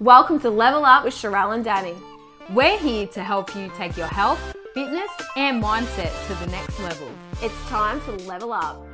Welcome to Level Up with Sharelle and Danny. We're here to help you take your health, fitness, and mindset to the next level. It's time to level up.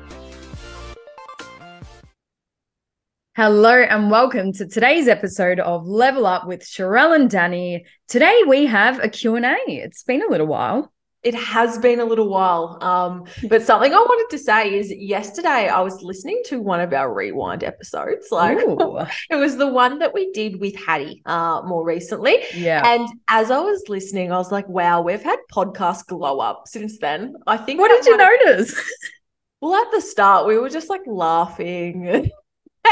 Hello and welcome to today's episode of Level Up with Sharelle and Danny. Today we have a Q&A. It's been a little while. It has been a little while. Um, but something I wanted to say is yesterday I was listening to one of our rewind episodes. Like it was the one that we did with Hattie uh more recently. Yeah. And as I was listening, I was like, wow, we've had podcast glow up since then. I think What did you notice? Well, at the start, we were just like laughing.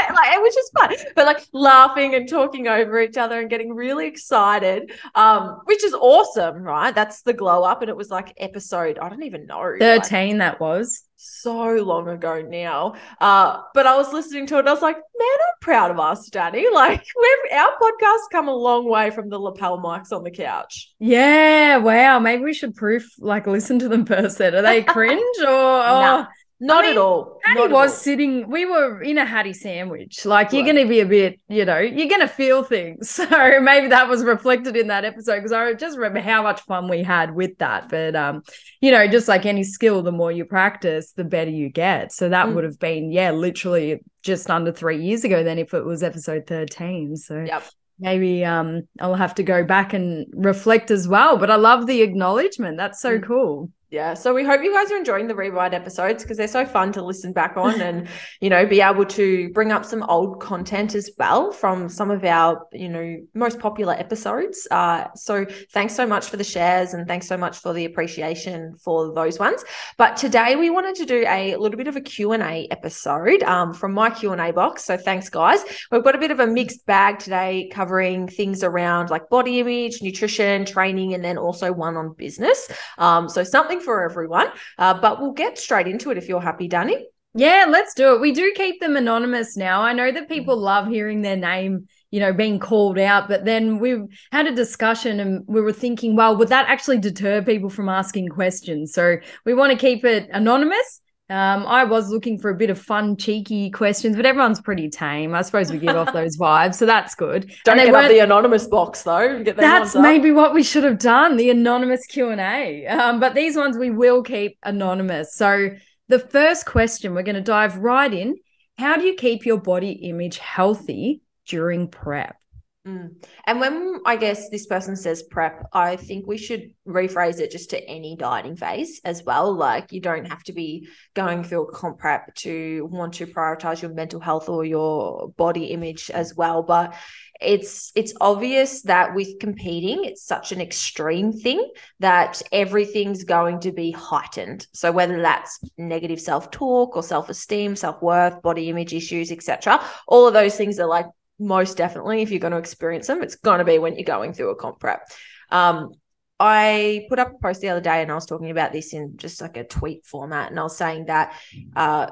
like it was just fun. But like laughing and talking over each other and getting really excited um which is awesome right? That's the glow up. And it was like episode i don't even know like, 13 that was. so long ago now. Uh but i was listening to it and i was like man i'm proud of us danny. Like we've our podcast come a long way from the lapel mics on the couch. Yeah, wow. Maybe we should proof like listen to them per set. Are they cringe or Nah, not mean, at all Hattie was all. sitting, we were in a Hattie sandwich. Like you're Right. going to be a bit, you know, you're going to feel things. So maybe that was reflected in that episode because I just remember how much fun we had with that. But, um, you know, just like any skill, the more you practice, the better you get. So that Mm. would have been, yeah, literally just under three years ago then if it was episode 13. So Yep. maybe um I'll have to go back and reflect as well. But I love the acknowledgement. That's so Mm. cool. Yeah, so we hope you guys are enjoying the rewind episodes because they're so fun to listen back on and you know be able to bring up some old content as well from some of our you know most popular episodes. Uh, so thanks so much for the shares and thanks so much for the appreciation for those ones. But today we wanted to do a little bit of a Q and A episode um, from my Q and A box. So thanks guys. We've got a bit of a mixed bag today, covering things around like body image, nutrition, training, and then also one on business. Um, so something for everyone. Uh, but we'll get straight into it if you're happy, Danny. Yeah, let's do it. We do keep them anonymous now. I know Mm. that people love hearing their name, you know, being called out, but then we had a discussion and we were thinking, well, would that actually deter people from asking questions? So we want to keep it anonymous. Um, I was looking for a bit of fun, cheeky questions, but everyone's pretty tame. I suppose we give off those vibes, so that's good. Don't And get up the anonymous box though. Get That's maybe what we should have done, the anonymous Q&A. Um, but these ones we will keep anonymous. So the first question, we're going to dive right in. How do you keep your body image healthy during prep? Mm. And when I guess this person says prep, I think we should rephrase it just to any dieting phase as well. Like you don't have to be going through a comp prep to want to prioritize your mental health or your body image as well. But it's it's obvious that with competing, it's such an extreme thing that everything's going to be heightened. So whether that's negative self-talk or self-esteem, self-worth, body image issues, etc., all of those things are like most definitely if you're going to experience them it's going to be when you're going through a comp prep. Um, i put up a post the other day and i was talking about this in just like a tweet format and i was saying that uh,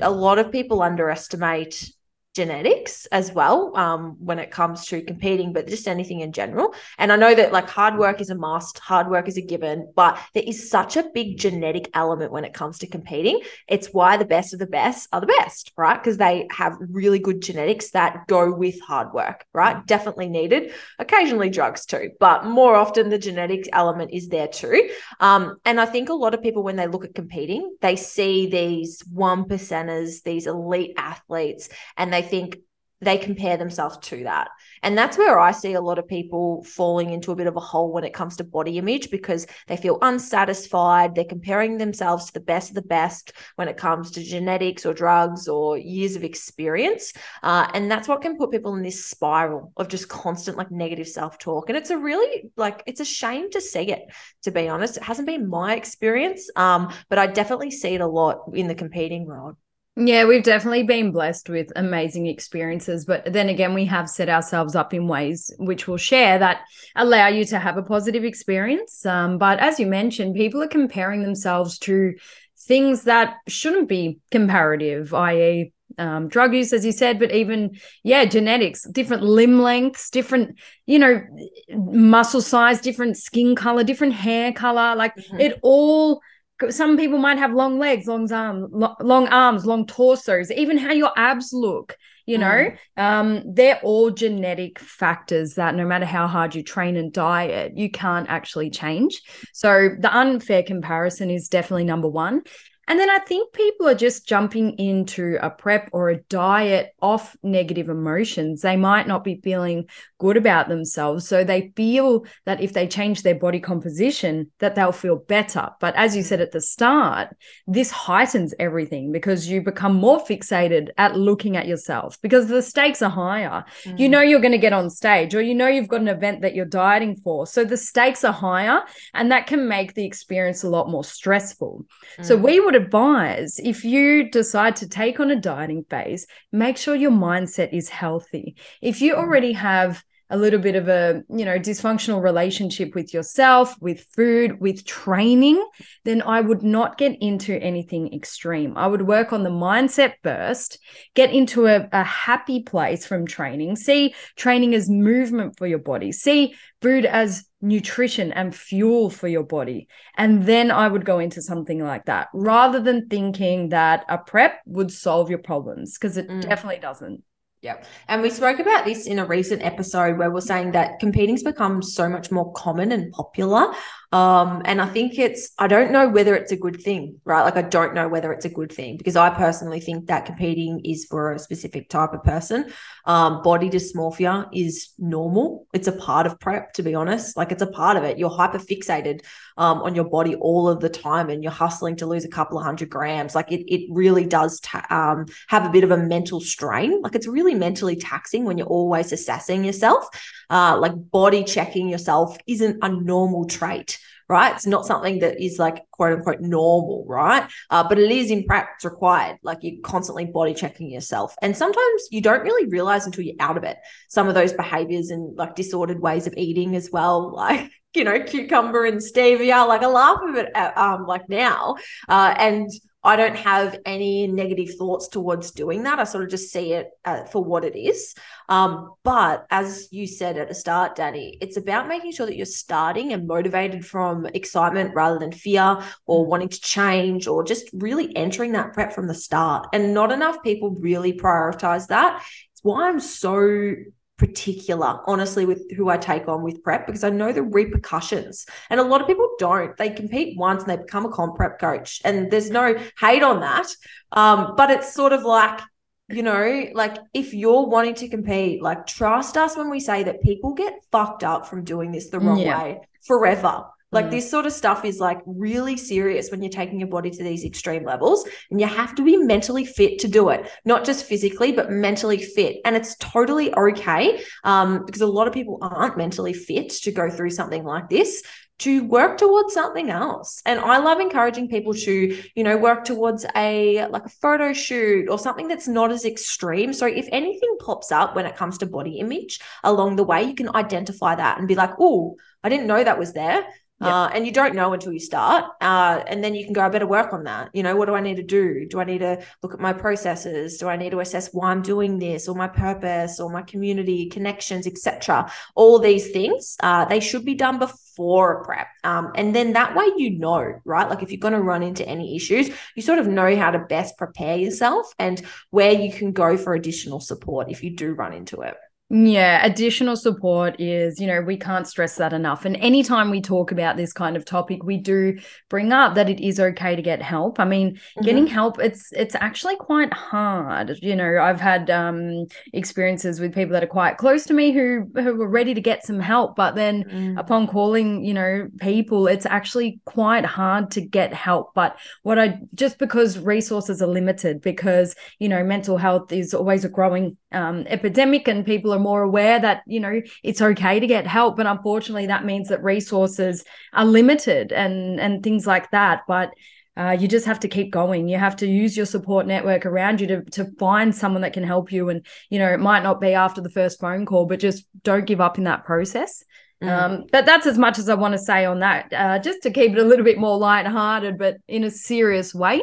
a lot of people underestimate genetics as well um, when it comes to competing but just anything in general and i know that like hard work is a must hard work is a given but there is such a big genetic element when it comes to competing it's why the best of the best are the best, right? Because they have really good genetics that go with hard work, right? Definitely needed. Occasionally drugs too, but more often the genetic element is there too. Um, and I think a lot of people, when they look at competing, they see these one percenters, these elite athletes, and they think they compare themselves to that. And that's where I see a lot of people falling into a bit of a hole when it comes to body image because they feel unsatisfied. They're comparing themselves to the best of the best when it comes to genetics or drugs or years of experience. Uh, and that's what can put people in this spiral of just constant like negative self talk. And it's a really like, it's a shame to see it, to be honest. It hasn't been my experience, um, but I definitely see it a lot in the competing world. Yeah, we've definitely been blessed with amazing experiences, but then again, we have set ourselves up in ways which we'll share that allow you to have a positive experience. Um, but as you mentioned, people are comparing themselves to things that shouldn't be comparative, i.e., um, drug use, as you said, but even, yeah, genetics, different limb lengths, different, you know, muscle size, different skin color, different hair color. Like Mhm. it all some people might have long legs, long arms, long arms, long torsos, even how your abs look. You know, mm. um, they're all genetic factors that no matter how hard you train and diet, you can't actually change. So the unfair comparison is definitely number one. And then I think people are just jumping into a prep or a diet off negative emotions. They might not be feeling good about themselves. So they feel that if they change their body composition, that they'll feel better. But as you said at the start, this heightens everything because you become more fixated at looking at yourself because the stakes are higher. Mm. You know you're going to get on stage or you know you've got an event that you're dieting for. So the stakes are higher and that can make the experience a lot more stressful. Mm. So we would advise if you decide to take on a dieting phase, make sure your mindset is healthy. If you mm. already have a little bit of a you know dysfunctional relationship with yourself with food with training then i would not get into anything extreme i would work on the mindset first get into a, a happy place from training see training as movement for your body see food as nutrition and fuel for your body and then i would go into something like that rather than thinking that a prep would solve your problems because it mm. definitely doesn't yeah. And we spoke about this in a recent episode where we're saying that competing's become so much more common and popular. Um, and I think it's, I don't know whether it's a good thing, right? Like, I don't know whether it's a good thing because I personally think that competing is for a specific type of person. Um, body dysmorphia is normal. It's a part of prep, to be honest. Like, it's a part of it. You're hyper fixated um, on your body all of the time and you're hustling to lose a couple of hundred grams. Like, it, it really does ta- um, have a bit of a mental strain. Like, it's really mentally taxing when you're always assessing yourself. Uh, like, body checking yourself isn't a normal trait right? It's not something that is like quote unquote normal, right? Uh, but it is in practice required. Like you're constantly body checking yourself. And sometimes you don't really realize until you're out of it some of those behaviors and like disordered ways of eating as well. Like, you know, cucumber and stevia, like I laugh at it at, um, like now. Uh, and I don't have any negative thoughts towards doing that. I sort of just see it uh, for what it is. Um, but as you said at the start, Danny, it's about making sure that you're starting and motivated from excitement rather than fear or mm. wanting to change or just really entering that prep from the start. And not enough people really prioritize that. It's why I'm so particular, honestly, with who I take on with prep because I know the repercussions. And a lot of people don't. They compete once and they become a comp prep coach. And there's no hate on that. Um, but it's sort of like, you know, like if you're wanting to compete, like trust us when we say that people get fucked up from doing this the wrong yeah. way forever. Like mm. this sort of stuff is like really serious when you're taking your body to these extreme levels and you have to be mentally fit to do it, not just physically, but mentally fit. And it's totally okay um, because a lot of people aren't mentally fit to go through something like this to work towards something else. And I love encouraging people to, you know, work towards a like a photo shoot or something that's not as extreme. So if anything pops up when it comes to body image along the way, you can identify that and be like, oh, I didn't know that was there. Yep. Uh, and you don't know until you start. Uh, and then you can go, I better work on that. You know, what do I need to do? Do I need to look at my processes? Do I need to assess why I'm doing this or my purpose or my community connections, etc. All these things, uh, they should be done before a prep. Um, and then that way you know, right? Like if you're going to run into any issues, you sort of know how to best prepare yourself and where you can go for additional support if you do run into it. Yeah, additional support is, you know, we can't stress that enough. And anytime we talk about this kind of topic, we do bring up that it is okay to get help. I mean, mm-hmm. getting help, it's it's actually quite hard. You know, I've had um experiences with people that are quite close to me who who were ready to get some help, but then mm. upon calling, you know, people, it's actually quite hard to get help. But what I just because resources are limited, because you know, mental health is always a growing um, epidemic and people are more aware that you know it's okay to get help but unfortunately that means that resources are limited and and things like that but uh, you just have to keep going. You have to use your support network around you to to find someone that can help you. And you know, it might not be after the first phone call, but just don't give up in that process. Mm. Um, but that's as much as I want to say on that. Uh, just to keep it a little bit more lighthearted, but in a serious way.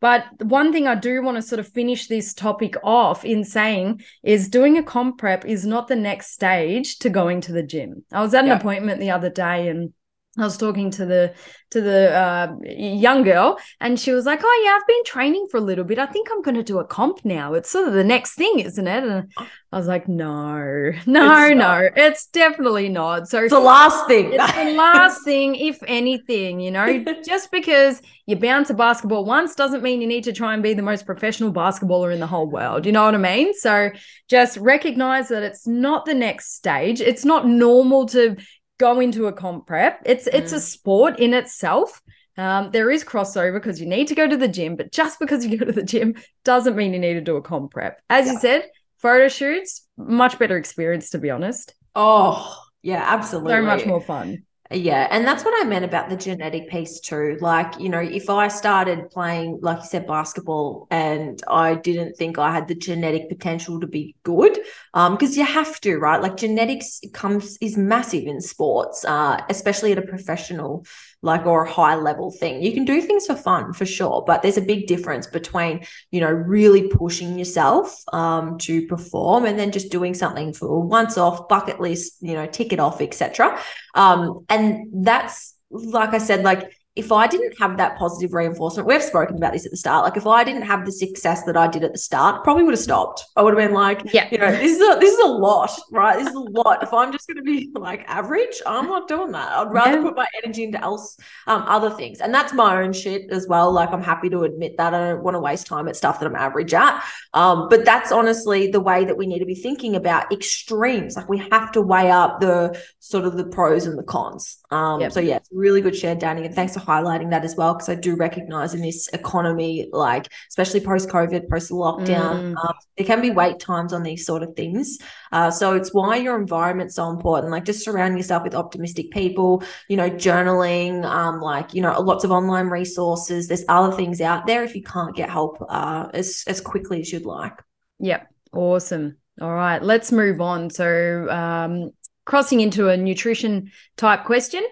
But one thing I do want to sort of finish this topic off in saying is doing a comp prep is not the next stage to going to the gym. I was at an appointment the other day and I was talking to the to the uh, young girl, and she was like, "Oh yeah, I've been training for a little bit. I think I'm going to do a comp now. It's sort of the next thing, isn't it?" And I was like, "No, no, It's no, it's definitely not." So It's the last thing. it's the last thing, if anything, you know, just because you bounce a basketball once doesn't mean you need to try and be the most professional basketballer in the whole world. You know what I mean? So just recognize that it's not the next stage. It's not normal to go into a comp prep. It's it's a Mm. sport in itself. Um, there is crossover because you need to go to the gym, but just because you go to the gym doesn't mean you need to do a comp prep. As you said, photo shoots, much better experience, to be honest. oh, yeah, absolutely. So much more fun. Yeah, and that's what I meant about the genetic piece too. Like, you know, if I started playing, like you said, basketball, and I didn't think I had the genetic potential to be good, um, because you have to, right? Like genetics comes is massive in sports, uh, especially at a professional, like or a high level thing. You can do things for fun for sure, but there's a big difference between, you know, really pushing yourself um to perform and then just doing something for a once off bucket list, you know, tick it off, etc. Um, and that's like I said, like if I didn't have that positive reinforcement, we've spoken about this at the start. Like if I didn't have the success that I did at the start, probably would have stopped. I would have been like, Yeah. you know, this is a this is a lot, right? This is a lot. If I'm just going to be like average, I'm not doing that. I'd rather Yeah. put my energy into else um other things, and that's my own shit as well. Like I'm happy to admit that I don't want to waste time at stuff that I'm average at. Um, but that's honestly the way that we need to be thinking about extremes. Like we have to weigh up the sort of the pros and the cons. Um, Yep. so yeah, it's really good share, Danny, and thanks for highlighting that as well. Because I do recognize in this economy, like especially post COVID, post lockdown, Mm. um, there can be wait times on these sort of things. Uh, so it's why your environment's so important. Like just surround yourself with optimistic people. You know, journaling, um, like you know, lots of online resources. There's other things out there if you can't get help uh, as as quickly as you'd like. Yep. Awesome. All right. Let's move on. So, um, crossing into a nutrition type question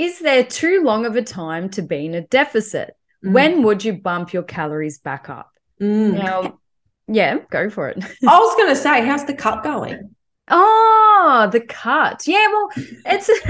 Is there too long of a time to be in a deficit? Mm. When would you bump your calories back up? Mm. Now, yeah, go for it. I was going to say, how's the cut going? Oh, the cut. Yeah, well, it's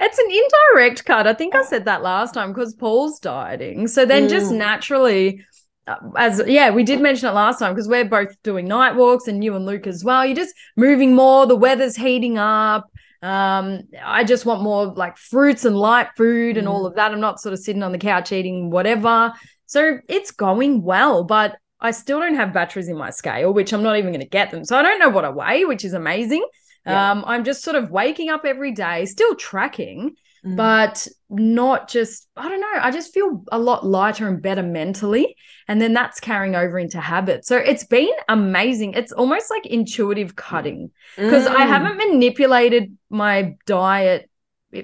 it's an indirect cut. I think I said that last time because Paul's dieting. So then just Mm. naturally uh, as yeah, we did mention it last time because we're both doing night walks and you and Luke as well. You're just moving more, the weather's heating up. Um, I just want more like fruits and light food and all Mm. of that. I'm not sort of sitting on the couch eating whatever. So it's going well, but I still don't have batteries in my scale, which I'm not even going to get them. So I don't know what I weigh, which is amazing. Yeah. Um, I'm just sort of waking up every day, still tracking, Mm. but not just, I don't know, I just feel a lot lighter and better mentally. And then that's carrying over into habits. So it's been amazing. It's almost like intuitive cutting because I Mm. haven't manipulated my diet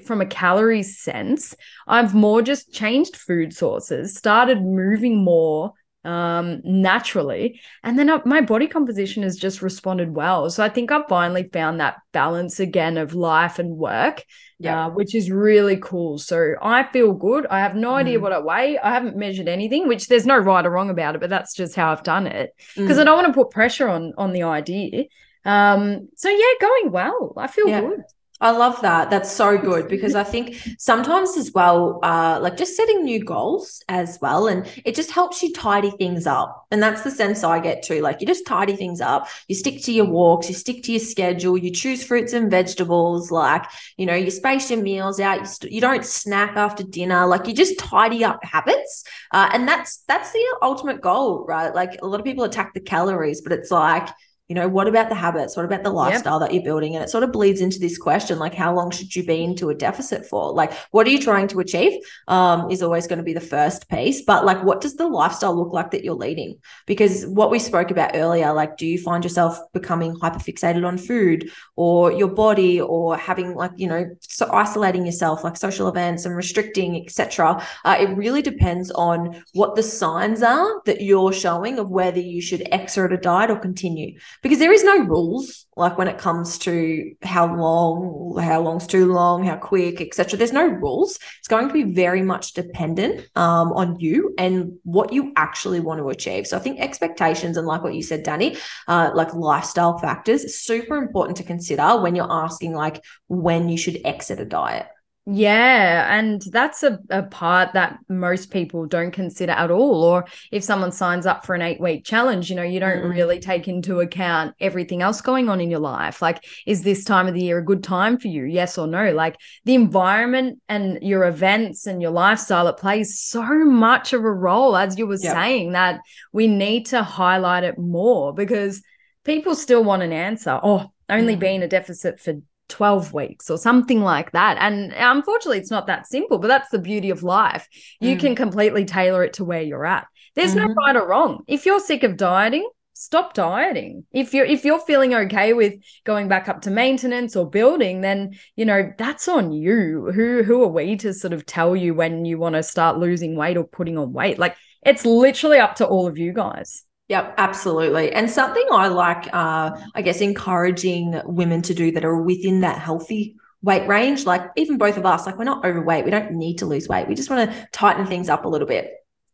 from a calorie sense. I've more just changed food sources, started moving more um naturally. And then uh, my body composition has just responded well. So i think i've finally found that balance again of life and work Yeah. uh, which is really cool. So i feel good. I have no idea Mm. what i weigh. I haven't measured anything which there's no right or wrong about it but that's just how i've done it. Because Mm. i don't want to put pressure on on the idea. Um so yeah going well. I feel Yeah. good I love that. That's so good because I think sometimes as well, uh, like just setting new goals as well, and it just helps you tidy things up. And that's the sense I get too. Like you just tidy things up. You stick to your walks. You stick to your schedule. You choose fruits and vegetables. Like you know, you space your meals out. You, st- you don't snack after dinner. Like you just tidy up habits, uh, and that's that's the ultimate goal, right? Like a lot of people attack the calories, but it's like you know, what about the habits? What about the lifestyle that you're building? And it sort of bleeds into this question like, how long should you be into a deficit for? Like, what are you trying to achieve? Um, is always going to be the first piece. But like, what does the lifestyle look like that you're leading? Because what we spoke about earlier, like, do you find yourself becoming hyperfixated on food or your body or having like, you know, so isolating yourself, like social events and restricting, etc. Uh, it really depends on what the signs are that you're showing of whether you should exit a diet or continue because there is no rules like when it comes to how long how long's too long how quick etc there's no rules. It's going to be very much dependent um, on you and what you actually want to achieve. So i think expectations and like what you said danny uh, like lifestyle factors super important to consider when you're asking like when you should exit a diet Yeah, and that's a, a part that most people don't consider at all. Or if someone signs up for an eight week challenge, you know, you don't mm. really take into account everything else going on in your life. Like, is this time of the year a good time for you? Yes or no? Like, the environment and your events and your lifestyle, it plays so much of a role, as you were yep. saying, that we need to highlight it more because people still want an answer. Oh, only mm. being a deficit for 12 weeks or something like that. And unfortunately, it's not that simple, but that's the beauty of life. You mm. can completely tailor it to where you're at. There's mm-hmm. no right or wrong. If you're sick of dieting, stop dieting. If you're if you're feeling okay with going back up to maintenance or building, then you know that's on you. Who who are we to sort of tell you when you want to start losing weight or putting on weight? Like it's literally up to all of you guys. Yep, absolutely. And something I like, uh, I guess, encouraging women to do that are within that healthy weight range, like even both of us, like we're not overweight. We don't need to lose weight. We just want to tighten things up a little bit.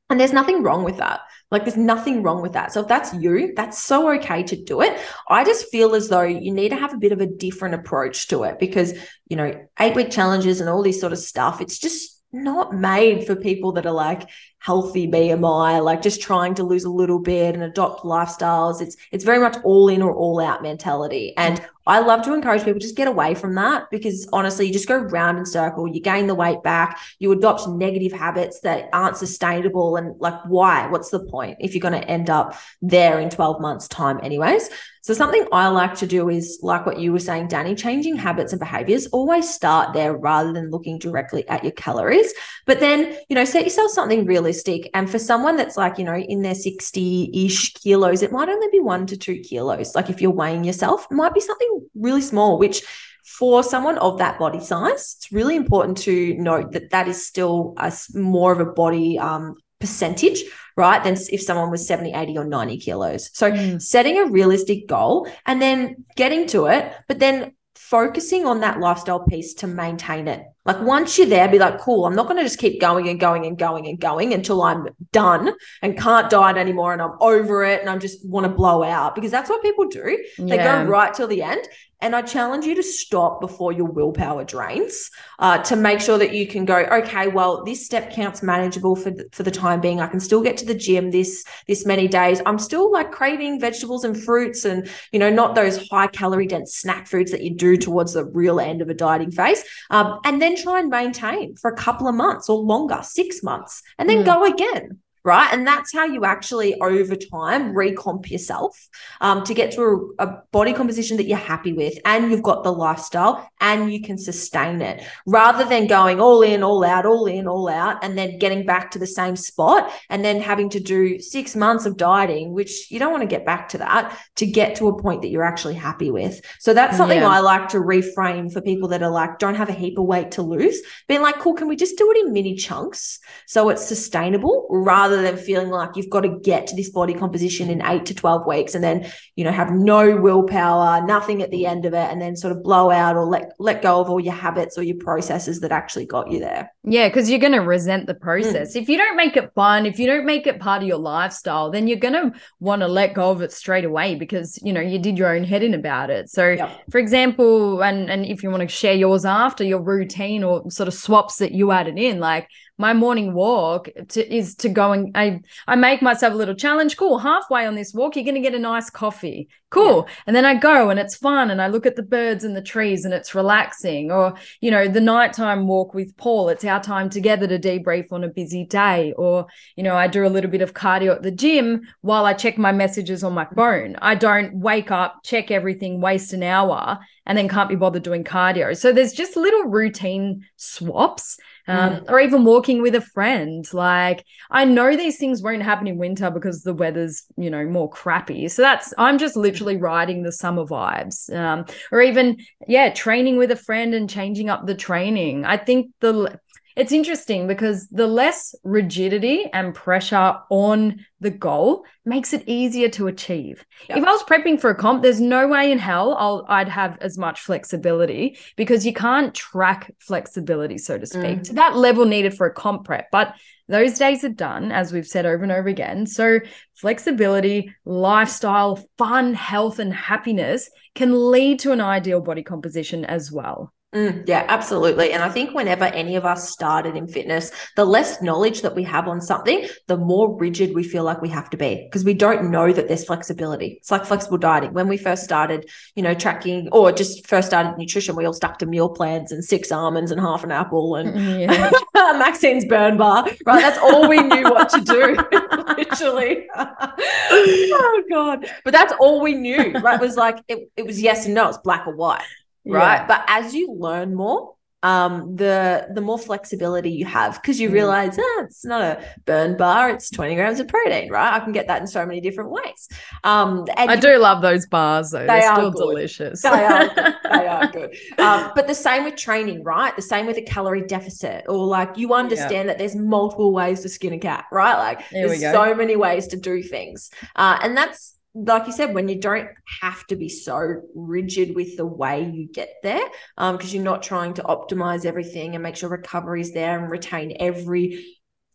And there's nothing wrong with that. Like there's nothing wrong with that. So if that's you, that's so okay to do it. I just feel as though you need to have a bit of a different approach to it because, you know, eight week challenges and all this sort of stuff, it's just not made for people that are like healthy BMI, like just trying to lose a little bit and adopt lifestyles. It's it's very much all in or all out mentality. And I love to encourage people just get away from that because honestly, you just go round in circle, you gain the weight back, you adopt negative habits that aren't sustainable. And like, why? What's the point if you're going to end up there in 12 months' time, anyways? So, something I like to do is like what you were saying, Danny, changing habits and behaviors. Always start there rather than looking directly at your calories. But then, you know, set yourself something realistic. And for someone that's like, you know, in their 60 ish kilos, it might only be one to two kilos. Like if you're weighing yourself, it might be something really small, which for someone of that body size, it's really important to note that that is still a more of a body um, percentage, right? Than if someone was 70, 80, or 90 kilos. So mm. setting a realistic goal and then getting to it, but then focusing on that lifestyle piece to maintain it. Like once you're there, be like, cool, I'm not going to just keep going and going and going and going until I'm done and can't diet anymore and I'm over it and I just want to blow out because that's what people do. They yeah. go right till the end. And I challenge you to stop before your willpower drains uh, to make sure that you can go, okay, well, this step count's manageable for the, for the time being. I can still get to the gym this this many days. I'm still like craving vegetables and fruits and, you know, not those high calorie dense snack foods that you do towards the real end of a dieting phase. Um, and then try and maintain for a couple of months or longer, six months, and then mm. go again right? And that's how you actually, over time, recomp yourself um, to get to a, a, body composition that you're happy with and you've got the lifestyle and you can sustain it rather than going all in, all out, all in, all out, and then getting back to the same spot and then having to do six months of dieting, which you don't want to get back to that to get to a point that you're actually happy with. So that's something yeah. I like to reframe for people that are like, don't have a heap of weight to lose, being like, cool, can we just do it in mini chunks so it's sustainable rather rather than feeling like you've got to get to this body composition in eight to 12 weeks and then, you know, have no willpower, nothing at the end of it, and then sort of blow out or let, let go of all your habits or your processes that actually got you there. Yeah, because you're going to resent the process. Mm. If you don't make it fun, if you don't make it part of your lifestyle, then you're going to want to let go of it straight away because, you know, you did your own head in about it. So, yep. for example, and, and if you want to share yours after your routine or sort of swaps that you added in, like my morning walk to, is to go and I, I make myself a little challenge. Cool. Halfway on this walk, you're going to get a nice coffee. Cool. Yeah. And then I go and it's fun and I look at the birds and the trees and it's relaxing. Or, you know, the nighttime walk with Paul, it's our time together to debrief on a busy day. Or, you know, I do a little bit of cardio at the gym while I check my messages on my phone. I don't wake up, check everything, waste an hour, and then can't be bothered doing cardio. So there's just little routine swaps um, mm. or even walking with a friend. Like I know these things won't happen in winter because the weather's you know more crappy. So that's I'm just literally riding the summer vibes. Um, or even yeah, training with a friend and changing up the training. I think the it's interesting because the less rigidity and pressure on the goal makes it easier to achieve. Yep. If I was prepping for a comp, there's no way in hell I'll, I'd have as much flexibility because you can't track flexibility, so to speak, mm. to that level needed for a comp prep. But those days are done, as we've said over and over again. So, flexibility, lifestyle, fun, health, and happiness can lead to an ideal body composition as well. Mm, yeah, absolutely. And I think whenever any of us started in fitness, the less knowledge that we have on something, the more rigid we feel like we have to be because we don't know that there's flexibility. It's like flexible dieting. When we first started, you know, tracking or just first started nutrition, we all stuck to meal plans and six almonds and half an apple and yeah. Maxine's burn bar, right? That's all we knew what to do, literally. oh, God. But that's all we knew, right? It was like, it, it was yes and no, it's black or white right? Yeah. but as you learn more um the the more flexibility you have because you mm. realize ah, it's not a burn bar it's 20 grams of protein right? I can get that in so many different ways. Um and i you, do love those bars though. They are still good. delicious. They are good. they are good. Um, but the same with training right? The same with a calorie deficit or like you understand that there's multiple ways to skin a cat right? Like there there's so many ways to do things. Uh, and that's like you said, when you don't have to be so rigid with the way you get there, um, because you're not trying to optimize everything and make sure recovery is there and retain every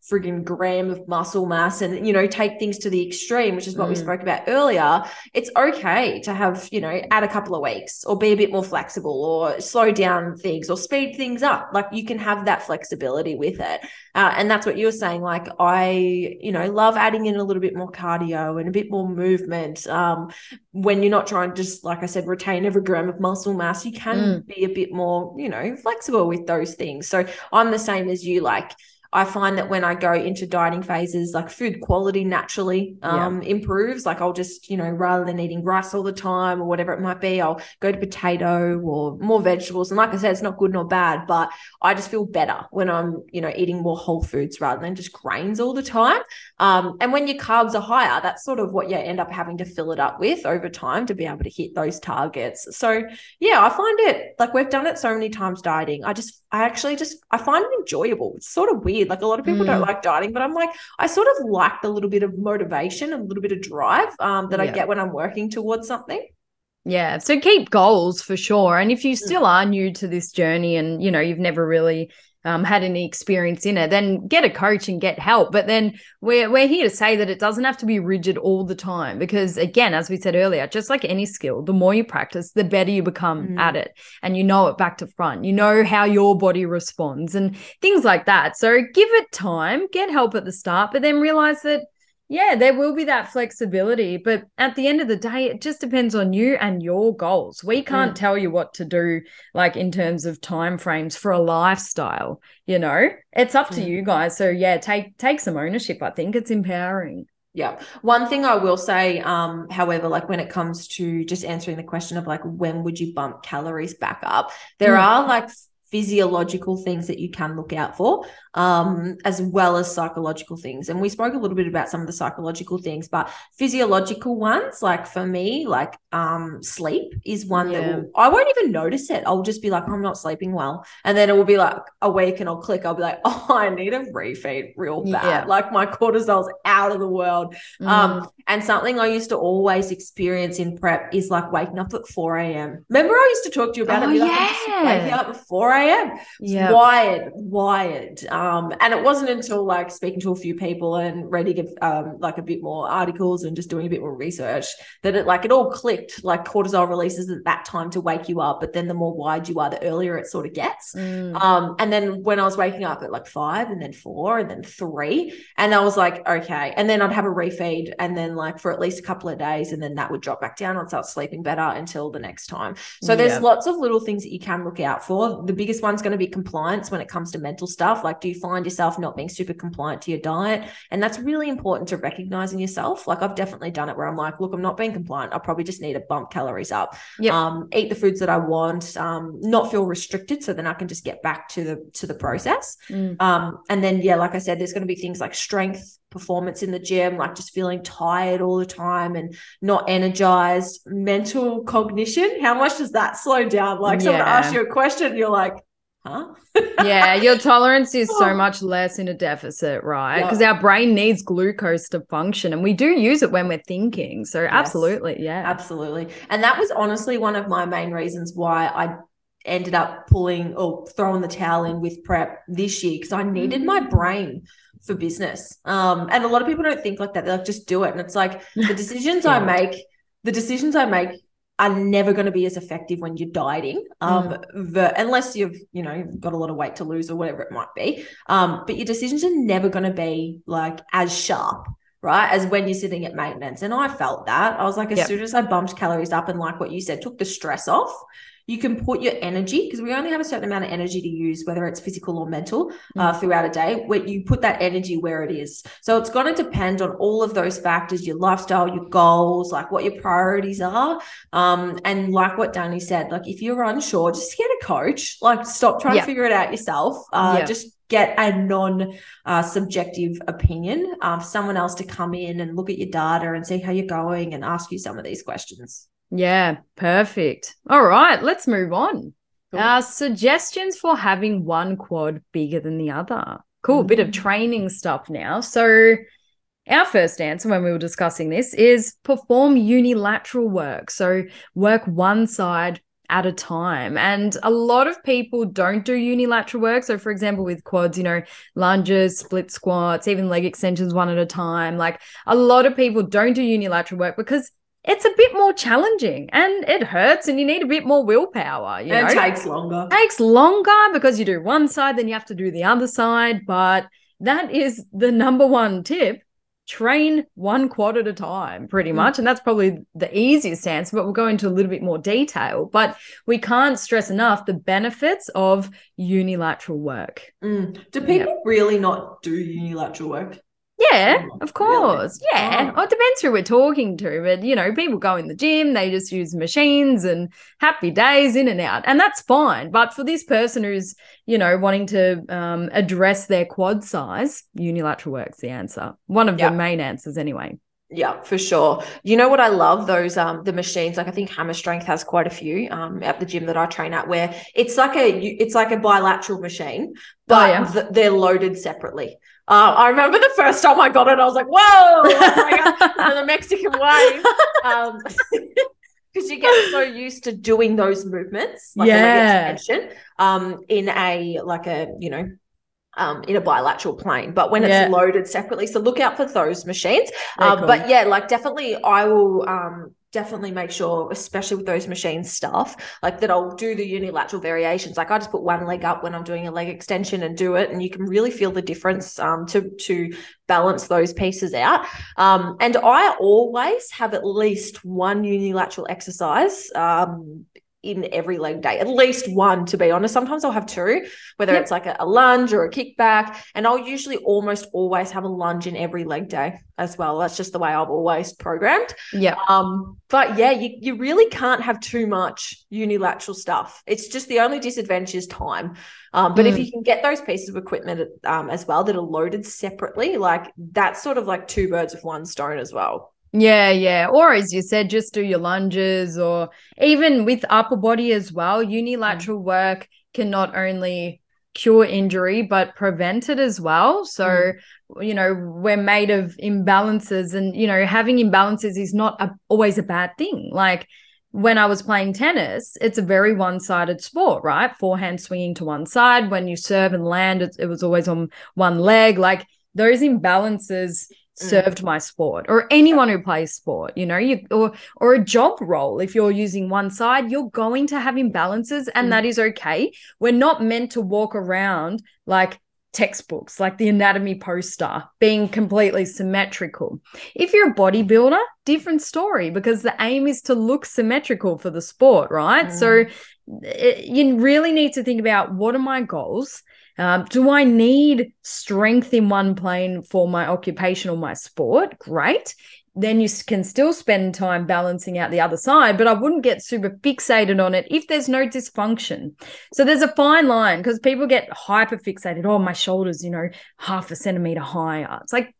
frigging gram of muscle mass and you know take things to the extreme which is what mm. we spoke about earlier it's okay to have you know add a couple of weeks or be a bit more flexible or slow down things or speed things up like you can have that flexibility with it uh, and that's what you were saying like i you know love adding in a little bit more cardio and a bit more movement um, when you're not trying to just like i said retain every gram of muscle mass you can mm. be a bit more you know flexible with those things so i'm the same as you like I find that when I go into dieting phases, like food quality naturally um, yeah. improves. Like I'll just, you know, rather than eating rice all the time or whatever it might be, I'll go to potato or more vegetables. And like I said, it's not good nor bad, but I just feel better when I'm, you know, eating more whole foods rather than just grains all the time. Um, and when your carbs are higher, that's sort of what you end up having to fill it up with over time to be able to hit those targets. So yeah, I find it like we've done it so many times dieting. I just, I actually just, I find it enjoyable. It's sort of weird weird. Like a lot of people mm. don't like dieting, but I'm like, I sort of like the little bit of motivation, and a little bit of drive um, that yeah. I get when I'm working towards something. Yeah. So keep goals for sure. And if you mm. still are new to this journey and, you know, you've never really um, had any experience in it, then get a coach and get help. But then we're we're here to say that it doesn't have to be rigid all the time because again, as we said earlier, just like any skill, the more you practice, the better you become mm. at it, and you know it back to front. You know how your body responds and things like that. So give it time, get help at the start, but then realize that yeah, there will be that flexibility, but at the end of the day, it just depends on you and your goals. We can't mm. tell you what to do, like in terms of time frames for a lifestyle. You know, it's up to mm. you guys. So yeah, take take some ownership. I think it's empowering. Yeah. One thing I will say, um, however, like when it comes to just answering the question of like when would you bump calories back up, there mm. are like physiological things that you can look out for, um, as well as psychological things. And we spoke a little bit about some of the psychological things, but physiological ones, like for me, like um, sleep is one yeah. that will, I won't even notice it. I'll just be like, I'm not sleeping well. And then it will be like a week and I'll click. I'll be like, oh, I need a refeed real bad. Yeah. Like my cortisol's out of the world. Mm. Um, and something I used to always experience in prep is like waking up at 4 a.m. Remember, I used to talk to you about oh, it. Like, yeah. waking up at 4 a.m. Yeah. Wired, wired. Um, and it wasn't until like speaking to a few people and reading um, like a bit more articles and just doing a bit more research that it like it all clicked. Like cortisol releases at that time to wake you up, but then the more wide you are, the earlier it sort of gets. Mm. Um, and then when I was waking up at like five and then four and then three, and I was like, okay. And then I'd have a refeed and then like for at least a couple of days and then that would drop back down I'd start sleeping better until the next time so there's lots of little things that you can look out for the biggest one's going to be compliance when it comes to mental stuff. Like do you find yourself not being super compliant to your diet? And that's really important to recognize in yourself. Like i've definitely done it where i'm like look i'm not being compliant. I probably just need to bump calories up. Yep. um, eat the foods that i want um, not feel restricted so then i can just get back to the to the process. Mm. um, and then yeah like i said there's going to be things like strength performance in the gym, like just feeling tired all the time and not energized. Mental cognition, how much does that slow down? Like yeah. someone asks you a question, you're like, huh? yeah, your tolerance is so oh. much less in a deficit, right? Because our brain needs glucose to function and we do use it when we're thinking. So, yes, absolutely. Yeah. Absolutely. And that was honestly one of my main reasons why I ended up pulling or throwing the towel in with prep this year because I needed my mm. brain for business. Um, and a lot of people don't think like that. They're like just do it. And it's like the decisions yeah. I make, the decisions I make are never going to be as effective when you're dieting, um, mm. the, unless you've you know got a lot of weight to lose or whatever it might be. Um, but your decisions are never going to be like as sharp right? As when you're sitting at maintenance. And I felt that. I was like, as yep. soon as I bumped calories up and like what you said, took the stress off, you can put your energy because we only have a certain amount of energy to use whether it's physical or mental uh, mm. throughout a day where you put that energy where it is so it's going to depend on all of those factors your lifestyle your goals like what your priorities are um, and like what danny said like if you're unsure just get a coach like stop trying yeah. to figure it out yourself uh, yeah. just get a non uh, subjective opinion um, someone else to come in and look at your data and see how you're going and ask you some of these questions yeah, perfect. All right, let's move on. Cool. Uh, suggestions for having one quad bigger than the other. Cool, mm-hmm. bit of mm. training stuff now. So, our first answer when we were discussing this is perform unilateral work. So, work one side at a time. And a lot of people don't do unilateral work. So, for example, with quads, you know, lunges, split squats, even leg extensions one at a time. Like a lot of people don't do unilateral work because it's a bit more challenging and it hurts and you need a bit more willpower. You know? it takes longer. It takes longer because you do one side, then you have to do the other side. But that is the number one tip. Train one quad at a time, pretty much. Mm. And that's probably the easiest answer, but we'll go into a little bit more detail. But we can't stress enough the benefits of unilateral work. Mm. Do people yep. really not do unilateral work? Yeah, of course. Really? Yeah. Oh. it depends who we're talking to, but you know, people go in the gym, they just use machines and happy days in and out. And that's fine. But for this person who's, you know, wanting to um, address their quad size, unilateral work's the answer. One of yep. the main answers anyway. Yeah, for sure. You know what I love those um the machines like I think Hammer Strength has quite a few um at the gym that I train at where it's like a it's like a bilateral machine oh, but oh, yeah. th- they're loaded separately. Uh, I remember the first time I got it I was like whoa like, the Mexican way. Um because you get so used to doing those movements like yeah. um in a like a you know um, in a bilateral plane, but when yeah. it's loaded separately. So look out for those machines. Uh, cool. But yeah, like definitely, I will um, definitely make sure, especially with those machine stuff, like that I'll do the unilateral variations. Like I just put one leg up when I'm doing a leg extension and do it, and you can really feel the difference um, to to balance those pieces out. Um, and I always have at least one unilateral exercise um, in every leg day, at least one, to be honest. Sometimes I'll have two, whether yep. it's like a, a, lunge or a kickback. And I'll usually almost always have a lunge in every leg day as well. That's just the way I've always programmed. Yeah. Um, but yeah, you, you really can't have too much unilateral stuff. It's just the only disadvantage is time. Um, but mm. if you can get those pieces of equipment um, as well that are loaded separately, like that's sort of like two birds with one stone as well. Yeah, yeah. Or as you said, just do your lunges or even with upper body as well. Unilateral mm. work can not only cure injury but prevent it as well. So, mm. you know, we're made of imbalances and you know, having imbalances is not a, always a bad thing. Like when I was playing tennis, it's a very one sided sport, right? Forehand swinging to one side. When you serve and land, it, it was always on one leg. Like those imbalances Mm. Served my sport or anyone who plays sport you know you or or a job role if you're using one side you're going to have imbalances and mm. that is okay. We're not meant to walk around like textbooks like the anatomy poster being completely symmetrical. If you're a bodybuilder different story because the aim is to look symmetrical for the sport right? Mm. so it, you really need to think about what are my goals um, do I need strength in one plane for my occupation or my sport? Great. Then you can still spend time balancing out the other side, but I wouldn't get super fixated on it if there's no dysfunction. So there's a fine line because people get hyper fixated. Oh, my shoulders, you know, half a centimeter higher. It's like,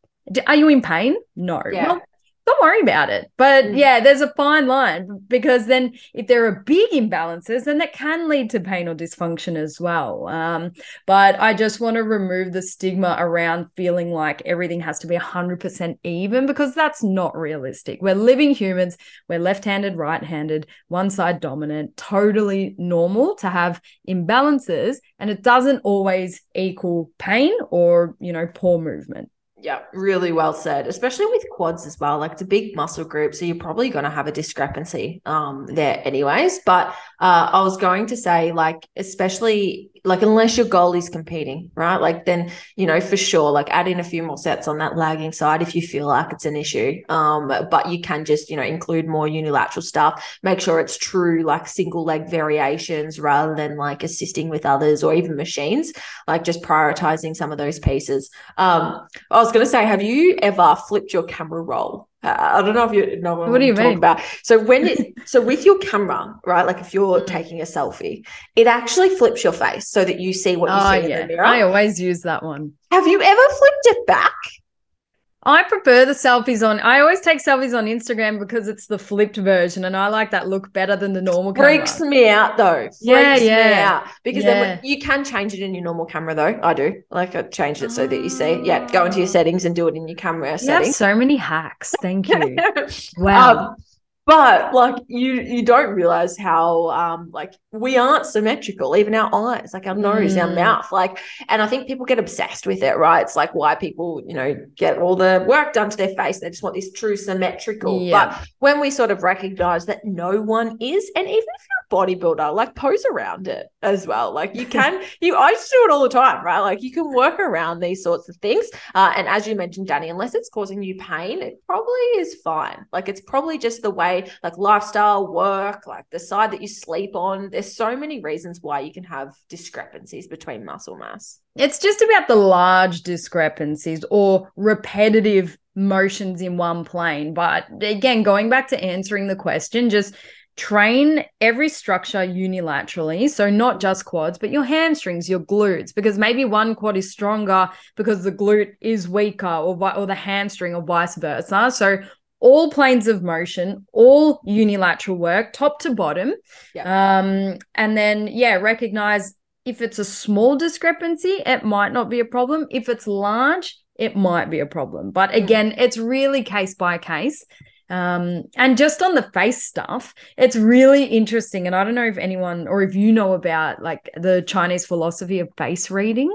are you in pain? No. Yeah. Well, don't worry about it. But mm. yeah, there's a fine line because then if there are big imbalances, then that can lead to pain or dysfunction as well. Um, but I just want to remove the stigma around feeling like everything has to be 100% even because that's not realistic. We're living humans, we're left handed, right handed, one side dominant, totally normal to have imbalances. And it doesn't always equal pain or, you know, poor movement. Yeah, really well said, especially with quads as well. Like it's a big muscle group, so you're probably going to have a discrepancy um there anyways. But uh I was going to say like especially like unless your goal is competing, right? Like then, you know, for sure, like add in a few more sets on that lagging side if you feel like it's an issue. Um, but you can just, you know, include more unilateral stuff, make sure it's true like single leg variations rather than like assisting with others or even machines, like just prioritizing some of those pieces. Um, I was gonna say, have you ever flipped your camera roll? Uh, I don't know if you know what, What do you mean? about. So when it, so with your camera, right? Like if you're Mm. taking a selfie, it actually flips your face so that you see what you Oh see in the mirror. I always use that one. Have you ever flipped it back? I prefer the selfies on. I always take selfies on Instagram because it's the flipped version, and I like that look better than the normal camera. Freaks me out though. Freaks Yeah, me yeah. out. Because Yeah. when- you can change it in your normal camera though. I do. Like I changed it so that you see. Yeah, go into your settings and do it in your camera You settings. so many hacks. Thank you. Wow. Um, but like you you don't realize how um like we aren't symmetrical even our eyes like our nose our Mm. mouth like and i think people get obsessed with it right it's like why people you know get all the work done to their face they just want this true symmetrical Yeah. but when we sort of recognize that no one is and even if you're bodybuilder like pose around it as well. Like you can you i just do it all the time right? Like you can work around these sorts of things. Uh, and as you mentioned danny unless it's causing you pain it probably is fine. Like it's probably just the way like lifestyle work like the side that you sleep on. There's so many reasons why you can have discrepancies between muscle mass. It's just about the large discrepancies or repetitive motions in one plane. But again, going back to answering the question, just train every structure unilaterally. So, not just quads, but your hamstrings, your glutes, because maybe one quad is stronger because the glute is weaker or, or the hamstring or vice versa. So, all planes of motion, all unilateral work, top to bottom. Um, and then, yeah, recognize if it's a small discrepancy, it might not be a problem. If it's large, it might be a problem. But again, it's really case by case. Um, and just on the face stuff, it's really interesting. And I don't know if anyone or if you know about like the Chinese philosophy of face reading.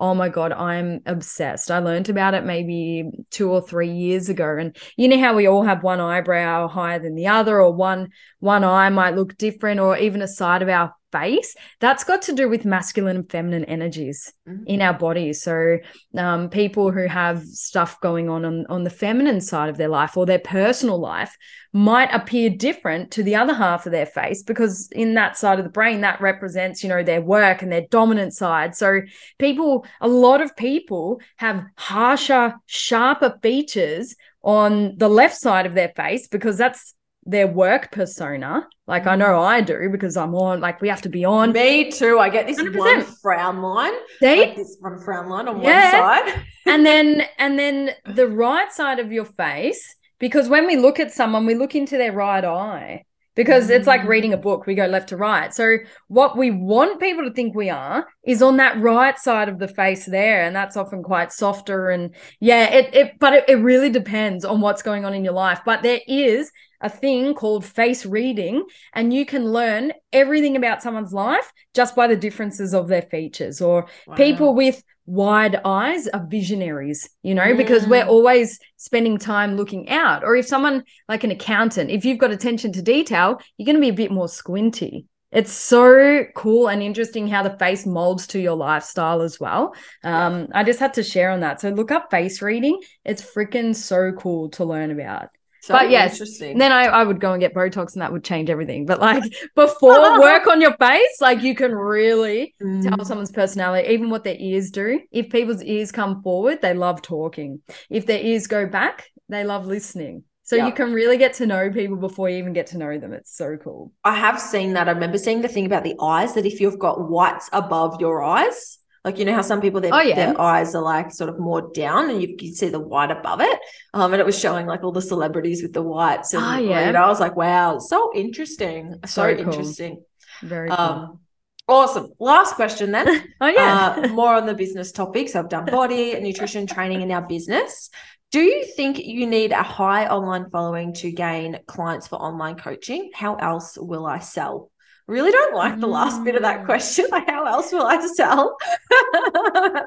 Oh my God, I'm obsessed. I learned about it maybe two or three years ago. And you know how we all have one eyebrow higher than the other, or one one eye might look different, or even a side of our face. That's got to do with masculine and feminine energies Mhm. in our bodies. So um, people who have stuff going on, on on the feminine side of their life or their personal life might appear different to the other half of their face because in that side of the brain that represents you know their work and their dominant side so people a lot of people have harsher sharper features on the left side of their face because that's their work persona. Like i know i do because i'm on like we have to be on. Me too. I get this 100%. one frown line. See? like this one frown line on Yeah. one side. And then and then the right side of your face because when we look at someone we look into their right eye because it's like mm. reading a book. We go left to right. So what we want people to think we are is on that right side of the face there and that's often quite softer and yeah it, it but it, it really depends on what's going on in your life. But there is a thing called face reading and you can learn everything about someone's life just by the differences of their features or people with wide eyes are visionaries you know because we're Mm. always spending time looking out. Or if someone like an accountant if you've got attention to detail you're going to be a bit more squinty. It's so cool and interesting how the face molds to your lifestyle as well. Um i just had to share on that. So look up face reading. It's freaking so cool to learn about so but yes, interesting then I, I would go and get Botox and that would change everything. But like before work on your face, like you can really Mm. tell someone's personality, even what their ears do. If people's ears come forward, they love talking. If their ears go back, they love listening. So Yeah. you can really get to know people before you even get to know them. It's so cool. I have seen that. I remember seeing the thing about the eyes that if you've got whites above your eyes, like you know how some people their, Oh, yeah. their eyes are like sort of more down and you can see the white above it. Um, and it was showing like all the celebrities with the whites. And Ah, yeah. know, I was like, wow, so interesting. So, cool. interesting. Very cool. Um, awesome. Last question then. oh yeah. uh, more on the business topics. I've done body, nutrition training in our business. Do you think you need a high online following to gain clients for online coaching? How else will I sell? Really don't like the last bit of that Mm. question. Like, how else will I sell? By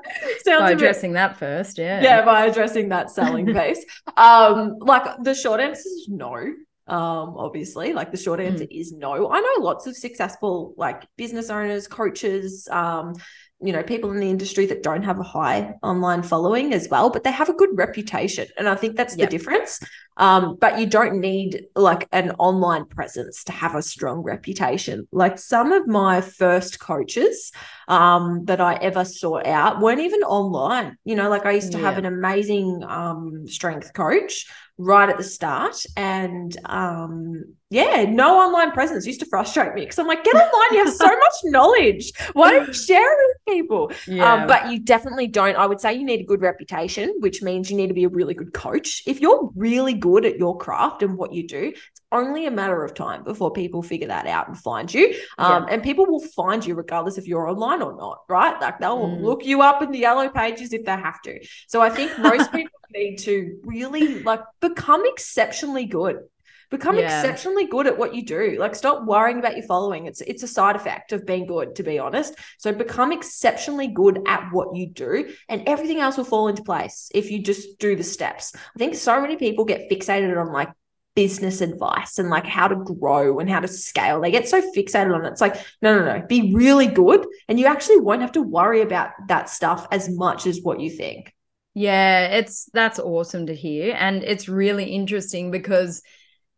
a bit- addressing that first, yeah. yeah, by addressing that selling piece. Um, like the short answer is no. Um, obviously, like the short Mm. answer is no. I know lots of successful like business owners, coaches, um, you know, people in the industry that don't have a high online following as well, but they have a good reputation. And I think that's Yep. the difference. Um, but you don't need like an online presence to have a strong reputation. Like some of my first coaches um, that I ever sought out weren't even online. You know, like I used to have an amazing um, strength coach right at the start. And um, yeah, no online presence used to frustrate me because I'm like, get online, you have so much knowledge. Why don't you share it with people? Yeah. Um, but you definitely don't. I would say you need a good reputation, which means you need to be a really good coach. If you're really good at your craft and what you do, only a matter of time before people figure that out and find you. Um, And people will find you regardless if you're online or not, right? Like they'll Mm. look you up in the yellow pages if they have to. So I think most people need to really like become exceptionally good. Become Yeah. exceptionally good at what you do. Like stop worrying about your following. It's it's a side effect of being good, to be honest. So become exceptionally good at what you do, and everything else will fall into place if you just do the steps. I think so many people get fixated on like business advice and like how to grow and how to scale. They get so fixated on it. It's like, no, no, no, be really good. And you actually won't have to worry about that stuff as much as what you think. Yeah, it's that's awesome to hear. And it's really interesting because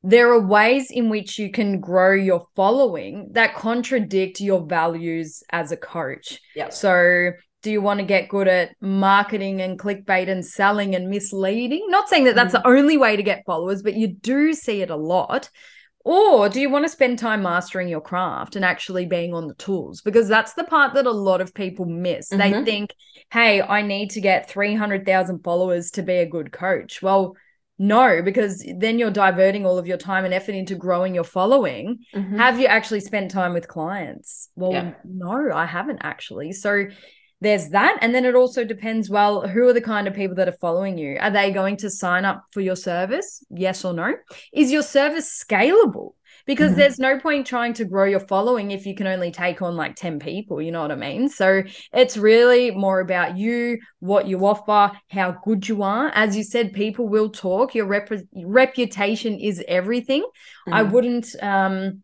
there are ways in which you can grow your following that contradict your values as a coach. Yeah. So, do you want to get good at marketing and clickbait and selling and misleading? Not saying that that's the only way to get followers, but you do see it a lot. Or do you want to spend time mastering your craft and actually being on the tools? Because that's the part that a lot of people miss. They Mhm. think, hey, I need to get 300,000 followers to be a good coach. Well, no, because then you're diverting all of your time and effort into growing your following. Mhm. Have you actually spent time with clients? Well, Yeah. no, I haven't actually. So there's that. And then it also depends well, who are the kind of people that are following you? Are they going to sign up for your service? Yes or no? Is your service scalable? Because Mhm. there's no point trying to grow your following if you can only take on like 10 people, you know what I mean? So it's really more about you, what you offer, how good you are. As you said, people will talk. Your rep- reputation is everything. I Mhm. wouldn't um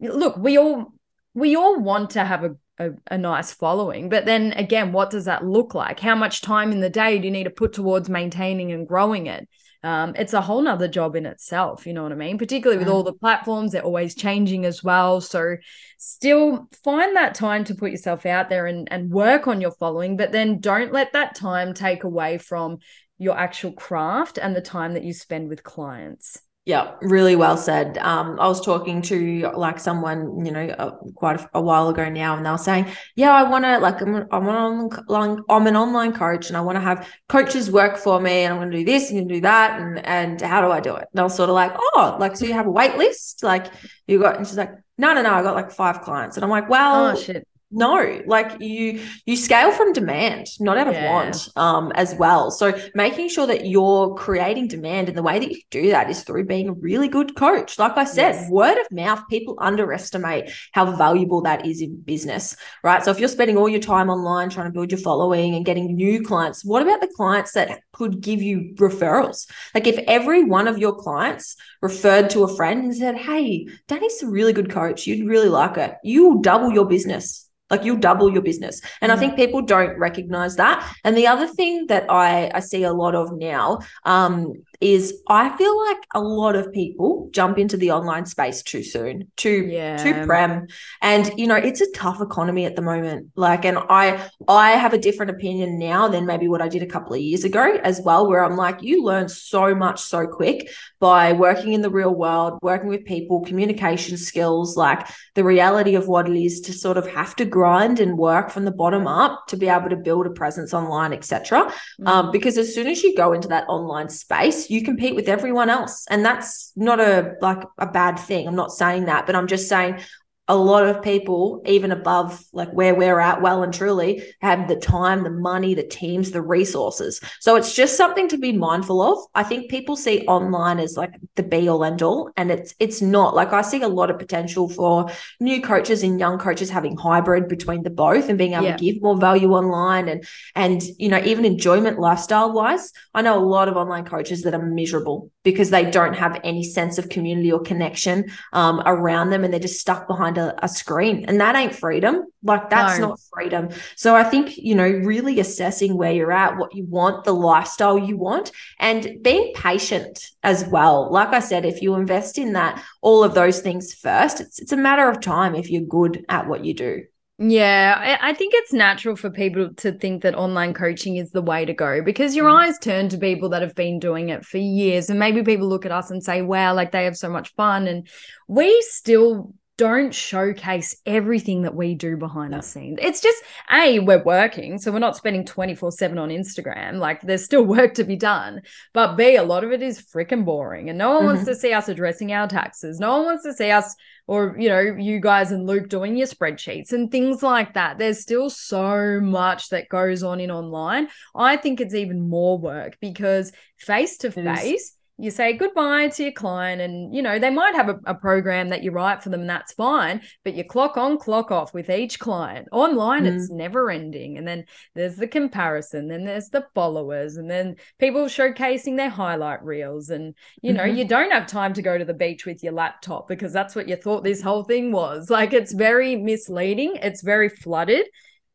look, we all we all want to have a, a a nice following, but then again, what does that look like? How much time in the day do you need to put towards maintaining and growing it? Um, it's a whole nother job in itself, you know what I mean? Particularly with all the platforms, they're always changing as well. So still find that time to put yourself out there and, and work on your following, but then don't let that time take away from your actual craft and the time that you spend with clients. Yeah, really well said. Um, I was talking to like someone, you know, uh, quite a, a while ago now, and they were saying, "Yeah, I want to like I'm, I'm an online I'm an online coach, and I want to have coaches work for me, and I'm going to do this and do that, and and how do I do it?" And I was sort of like, "Oh, like so you have a wait list, like you got?" And she's like, "No, no, no, I got like five clients," and I'm like, "Well, Oh shit. No like you you scale from demand not out of Yeah. want um as well. So making sure that you're creating demand and the way that you do that is through being a really good coach. Like i said Yes. word of mouth people underestimate how valuable that is in business right? So if you're spending all your time online trying to build your following and getting new clients what about the clients that could give you referrals? Like if every one of your clients referred to a friend and said hey danny's a really good coach. You'd really like her you will double your business like you'll double your business and i Mm. think people don't recognize that and the other thing that i i see a lot of now um is i feel like a lot of people jump into the online space too soon too Yeah. too prem and you know it's a tough economy at the moment like and i i have a different opinion now than maybe what i did a couple of years ago as well where i'm like you learn so much so quick by working in the real world working with people communication skills like the reality of what it is to sort of have to grind and work from the bottom up to be able to build a presence online etc Mm. um, because as soon as you go into that online space you compete with everyone else. And that's not a like a bad thing. I'm not saying that but i'm just saying a lot of people, even above like where we're at, well and truly, have the time, the money, the teams, the resources. So it's just something to be mindful of. I think people see online as like the be all end all, and it's it's not. Like I see a lot of potential for new coaches and young coaches having hybrid between the both and being able yeah. to give more value online and and you know even enjoyment lifestyle wise. I know a lot of online coaches that are miserable because they don't have any sense of community or connection um, around them, and they're just stuck behind behind a, a screen and that ain't freedom like that's no. not freedom so i think you know really assessing where you're at what you want the lifestyle you want and being patient as well like i said if you invest in that all of those things first it's, it's a matter of time if you're good at what you do yeah, I, think it's natural for people to think that online coaching is the way to go because your mm. eyes turn to people that have been doing it for years. And maybe people look at us and say, wow, like they have so much fun. And we still don't showcase everything that we do behind no. the scenes. It's just a we're working, so we're not spending 24/7 on Instagram. Like there's still work to be done. But B, a lot of it is freaking boring and no one mm-hmm. wants to see us addressing our taxes. No one wants to see us or you know, you guys and Luke doing your spreadsheets and things like that. There's still so much that goes on in online. I think it's even more work because face to face you say goodbye to your client and you know they might have a, a, program that you write for them and that's fine but you clock on clock off with each client online mm. it's never ending and then there's the comparison then there's the followers and then people showcasing their highlight reels and you know mm-hmm. you don't have time to go to the beach with your laptop because that's what you thought this whole thing was like it's very misleading it's very flooded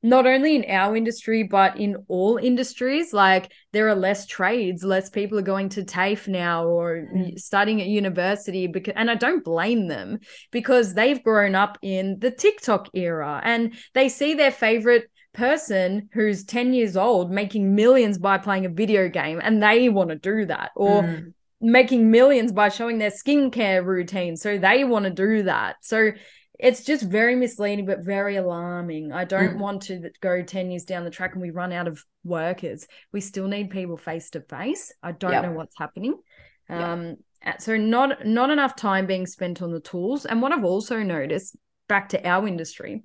not only in our industry but in all industries like there are less trades less people are going to TAFE now or mm. studying at university because and I don't blame them because they've grown up in the TikTok era and they see their favorite person who's 10 years old making millions by playing a video game and they want to do that or mm. making millions by showing their skincare routine so they want to do that so it's just very misleading but very alarming. I don't mm. want to go 10 years down the track and we run out of workers. We still need people face to face i don't yep. know what's happening. Yep. um so not not enough time being spent on the tools. And what i've also noticed back to our industry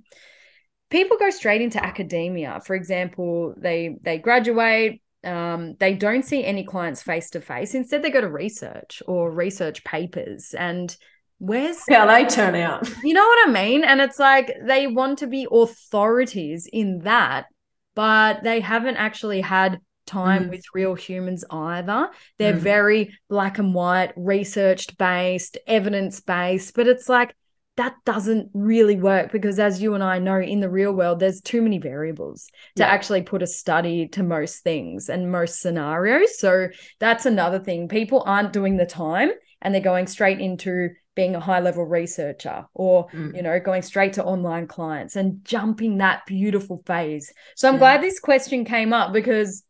people go straight into academia. For example they they graduate um, they don't see any clients face to face instead they go to research or research papers. And where's how they turn out you know what i mean and it's like they want to be authorities in that but they haven't actually had time mm. with real humans either they're mm. very black and white researched based evidence based but it's like that doesn't really work because as you and I know in the real world there's too many variables to yeah. actually put a study to most things and most scenarios so that's another thing people aren't doing the time and they're going straight into being a high level researcher or mm. you know going straight to online clients and jumping that beautiful phase. So i'm glad this question came up because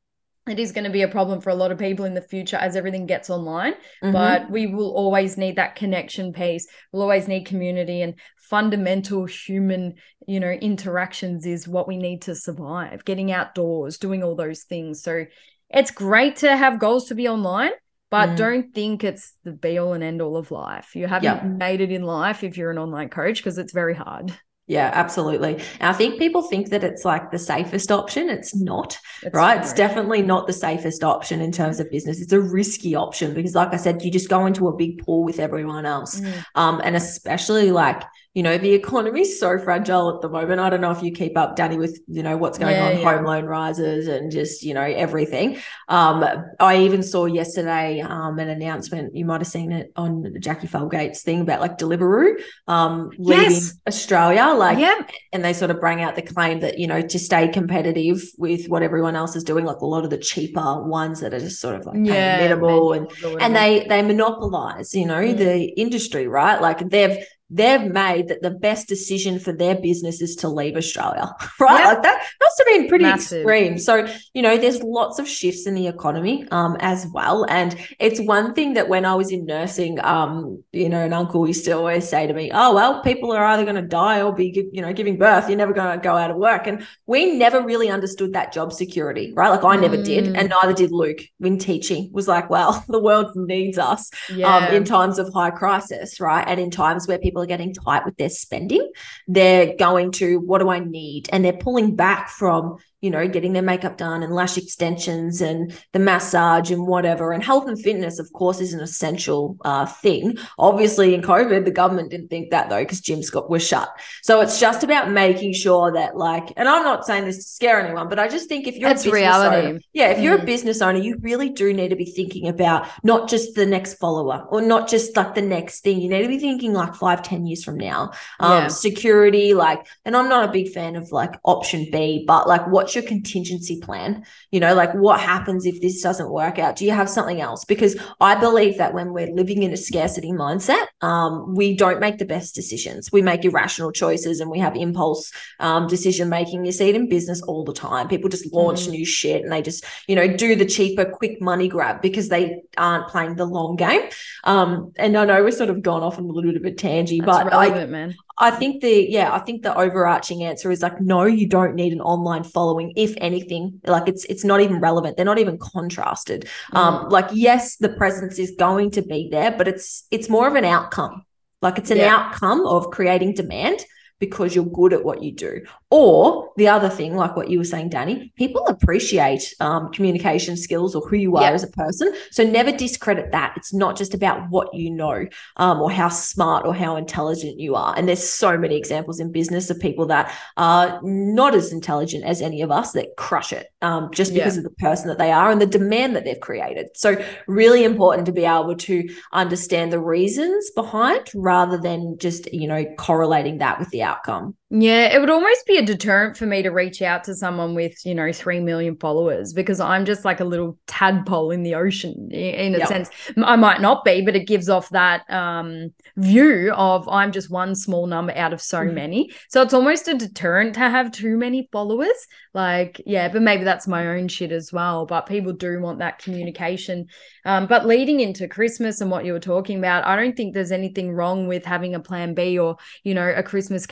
it is going to be a problem for a lot of people in the future as everything gets online mm-hmm. but we will always need that connection piece. We'll always need community and fundamental human you know interactions is what we need to survive. Getting outdoors doing all those things. So it's great to have goals to be online but mm. don't think it's the be all and end all of life. You haven't yep. made it in life if you're an online coach because it's very hard. Yeah, absolutely. And I think people think that it's like the safest option. It's not, right? It's definitely not the safest option in terms of business. It's a risky option because, like I said, you just go into a big pool with everyone else. Mm. Um, and especially like you know, the economy's so fragile at the moment. I don't know if you keep up, Danny, with, you know, what's going yeah, on, yeah. home loan rises and just, you know, everything. Um, I even saw yesterday um, an announcement, you might have seen it on Jackie Felgate's thing about like Deliveroo um, leaving yes. Australia. Like, yeah. and they sort of bring out the claim that, you know, to stay competitive with what everyone else is doing, like a lot of the cheaper ones that are just sort of like yeah, minimal and, and they, they monopolize, you know, mm. the industry, right? Like they've, they've made that the best decision for their business is to leave Australia, right? Yep. Like that must have been pretty Massive. extreme. So, you know, there's lots of shifts in the economy um, as well. And it's one thing that when I was in nursing, um, you know, an uncle used to always say to me, oh, well, people are either going to die or be, you know, giving birth. You're never going to go out of work. And we never really understood that job security, right? Like I never mm. did. And neither did Luke when teaching was like, well, the world needs us um, yeah. um, in times of high crisis, right? And in times where people people are getting tight with their spending, they're going to, what do I need? And they're pulling back from, you know, getting their makeup done and lash extensions and the massage and whatever. And health and fitness, of course, is an essential uh, thing. Obviously, in COVID, the government didn't think that though, because gyms got were shut. So it's just about making sure that, like, and I'm not saying this to scare anyone, but I just think if you're a business reality. owner, yeah, if you're a business owner, you really do need to be thinking about not just the next follower or not just like the next thing. You need to be thinking like five, ten years from now. Um, Yeah. security, like, and I'm not a big fan of like option B, but like, what's your contingency plan? You know, like what happens if this doesn't work out? Do you have something else? Because I believe that when we're living in a scarcity mindset, um, we don't make the best decisions. We make irrational choices and we have impulse um, decision making. You see it in business all the time. People just launch Mhm. new shit and they just, you know, do the cheaper, quick money grab because they aren't playing the long game. Um, and I know we're sort of gone off on a little bit of a tangent, That's but I, relevant, man. I think the yeah, I think the overarching answer is like no, you don't need an online following. If anything, like it's it's not even relevant. They're not even contrasted. Mm. Um, like yes, the presence is going to be there, but it's it's more of an outcome. Like it's an Yeah. outcome of creating demand because you're good at what you do. Or the other thing, like what you were saying, Danny, people appreciate um, communication skills or who you are Yeah. as a person. So never discredit that. It's not just about what you know um, or how smart or how intelligent you are. And there's so many examples in business of people that are not as intelligent as any of us that crush it um, just because of the person that they are and the demand that they've created. So really important to be able to understand the reasons behind rather than just, you know, correlating that with the outcome. Yeah, it would almost be a deterrent for me to reach out to someone with, you know, 3 million followers because I'm just like a little tadpole in the ocean in a Yep. sense. I might not be, but it gives off that um, view of I'm just one small number out of so Mhm. many. So it's almost a deterrent to have too many followers. Like, yeah, but maybe that's my own shit as well. But people do want that communication. Um, but leading into Christmas and what you were talking about, I don't think there's anything wrong with having a plan B or you know, a Christmas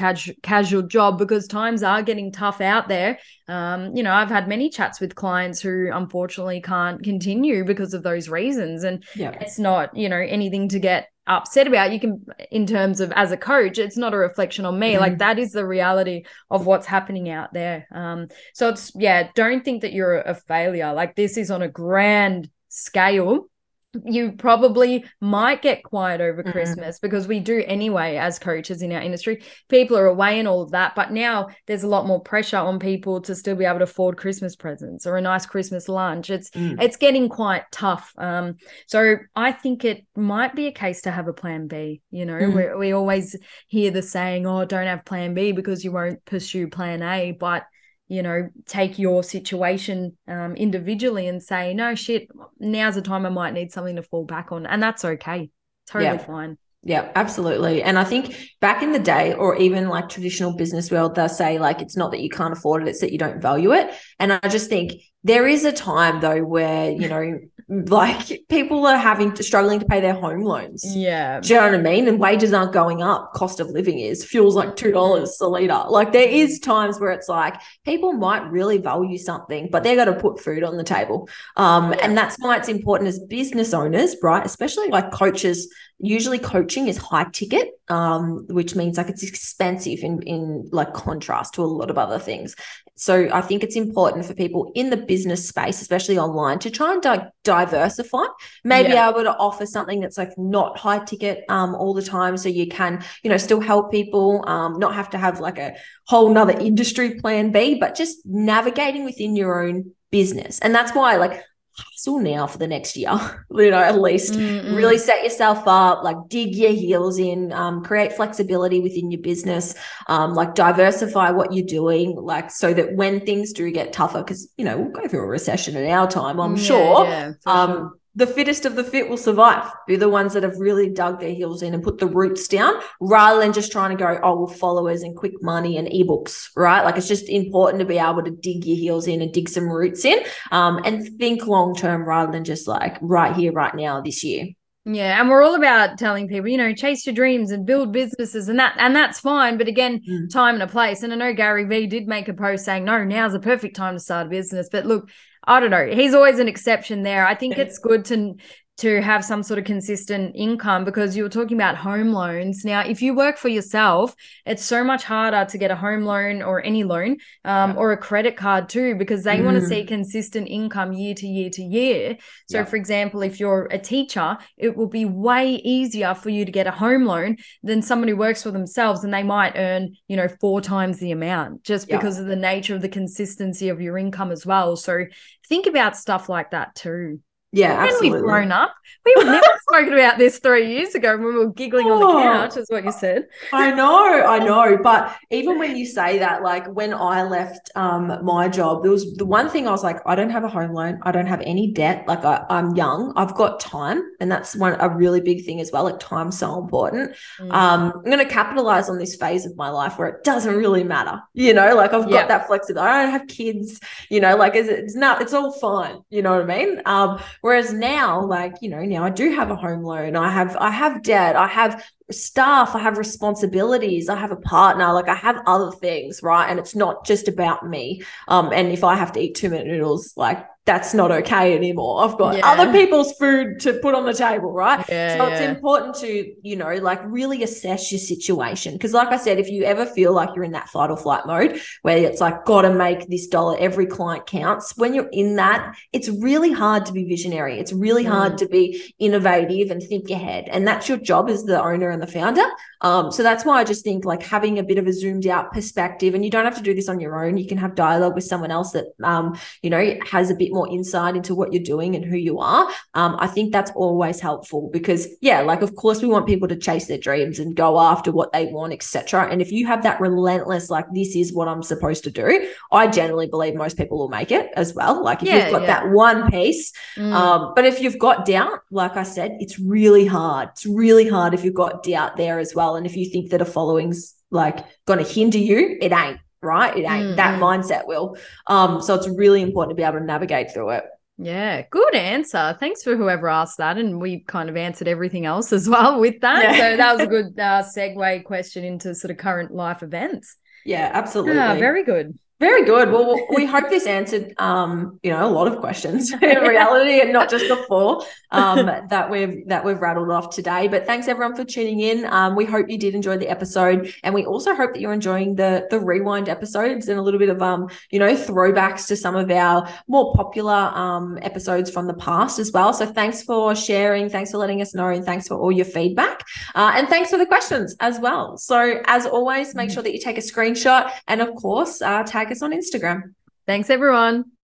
casual job because times are getting tough out there. Um, you know, I've had many chats with clients who unfortunately can't continue because of those reasons. And Yeah. it's not, you know, anything to get upset about. You can, in terms of as a coach, it's not a reflection on me. Like Mhm. that is the reality of what's happening out there. Um, so it's, yeah, don't think that you're a failure. Like this is on a grand scale you probably might get quiet over Mhm. Christmas because we do anyway as coaches in our industry. People are away and all of that, but now there's a lot more pressure on people to still be able to afford Christmas presents or a nice Christmas lunch. It's Mm. it's getting quite tough. Um, so I think it might be a case to have a plan B. You know, Mm. we we always hear the saying, "Oh, don't have plan B because you won't pursue plan A," but you know, take your situation um, individually and say, no, shit, now's the time I might need something to fall back on. And that's okay. Totally Yeah. fine. Yeah, absolutely. And I think back in the day, or even like traditional business world, they'll say like it's not that you can't afford it, it's that you don't value it. And I just think there is a time though where, you know, like people are having to struggling to pay their home loans. Yeah. Do you know what I mean? And wages aren't going up. Cost of living is. Fuel's like two dollars a liter. Like there is times where it's like people might really value something, but they're going to put food on the table. Um, and that's why it's important as business owners, right? Especially like coaches. Usually, coaching is high ticket, um, which means like it's expensive in in like contrast to a lot of other things. So I think it's important for people in the business space, especially online, to try and di- diversify. Maybe Yeah. able to offer something that's like not high ticket um, all the time, so you can you know still help people, um, not have to have like a whole nother industry plan B, but just navigating within your own business. And that's why like hustle now for the next year, you know, at least Mm-mm. really set yourself up like dig your heels in um, create flexibility within your business um, like diversify what you're doing like so that when things do get tougher because you know we'll go through a recession in our time i'm Yeah, sure yeah, um, sure. The fittest of the fit will survive. Be the ones that have really dug their heels in and put the roots down rather than just trying to go, oh, well, followers and quick money and ebooks, right? Like it's just important to be able to dig your heels in and dig some roots in um, and think long term rather than just like right here, right now, this year. Yeah, and we're all about telling people, you know, chase your dreams and build businesses and that and that's fine, but again, Mm. time and a place. And I know Gary Vee did make a post saying, "No, now's the perfect time to start a business." But look, I don't know. He's always an exception there. I think it's good to to have some sort of consistent income because you were talking about home loans. Now, if you work for yourself, it's so much harder to get a home loan or any loan um, yeah. or a credit card too because they mm. want to see consistent income year to year to year. So, yeah. for example, if you're a teacher, it will be way easier for you to get a home loan than someone who works for themselves and they might earn, you know, four times the amount just yeah. because of the nature of the consistency of your income as well. So, think about stuff like that too. Yeah, absolutely. we've grown up. We would never spoken about this three years ago when we were giggling oh, on the oh. couch, is what you said. I know, I know. But even when you say that, like when I left um, my job, there was the one thing I was like, I don't have a home loan. I don't have any debt. Like I, am young. I've got time. And that's one a really big thing as well. Like time's so important. Mm. Um, I'm gonna capitalize on this phase of my life where it doesn't really matter. You know, like I've got that flexibility. I don't have kids, you know, like it's, it's not it's all fine. You know what I mean? Um, Whereas now, like, you know, now I do have a home loan, I have, I have debt, I have staff, I have responsibilities, I have a partner, like I have other things, right? And it's not just about me. Um, and if I have to eat two minute noodles, like that's not okay anymore. I've got yeah. other people's food to put on the table, right? Yeah, so it's important to, you know, like really assess your situation. Because, like I said, if you ever feel like you're in that fight or flight mode where it's like, got to make this dollar, every client counts, when you're in that, it's really hard to be visionary. It's really mm. hard to be innovative and think ahead. And that's your job as the owner and the founder. Um, so that's why I just think like having a bit of a zoomed out perspective, and you don't have to do this on your own. You can have dialogue with someone else that, um, you know, has a bit more insight into what you're doing and who you are, um, I think that's always helpful because, yeah, like of course we want people to chase their dreams and go after what they want, etc. And if you have that relentless, like this is what I'm supposed to do, I generally believe most people will make it as well. Like if yeah, you've got yeah. that one piece, mm. um, but if you've got doubt, like I said, it's really hard. It's really hard if you've got doubt there as well, and if you think that a following's like going to hinder you, it ain't right? It ain't mm-hmm. that mindset will. Um, so it's really important to be able to navigate through it. Yeah, good answer. Thanks for whoever asked that. And we kind of answered everything else as well with that. Yeah. So that was a good uh, segue question into sort of current life events. Yeah, absolutely. Yeah, very good. Very good. Well, we hope this answered, um, you know, a lot of questions in reality, and not just the four um, that we've that we've rattled off today. But thanks everyone for tuning in. Um, we hope you did enjoy the episode, and we also hope that you're enjoying the the rewind episodes and a little bit of um, you know, throwbacks to some of our more popular um episodes from the past as well. So thanks for sharing, thanks for letting us know, and thanks for all your feedback, uh, and thanks for the questions as well. So as always, make mm. sure that you take a screenshot, and of course, uh, tag us on Instagram. Thanks, everyone.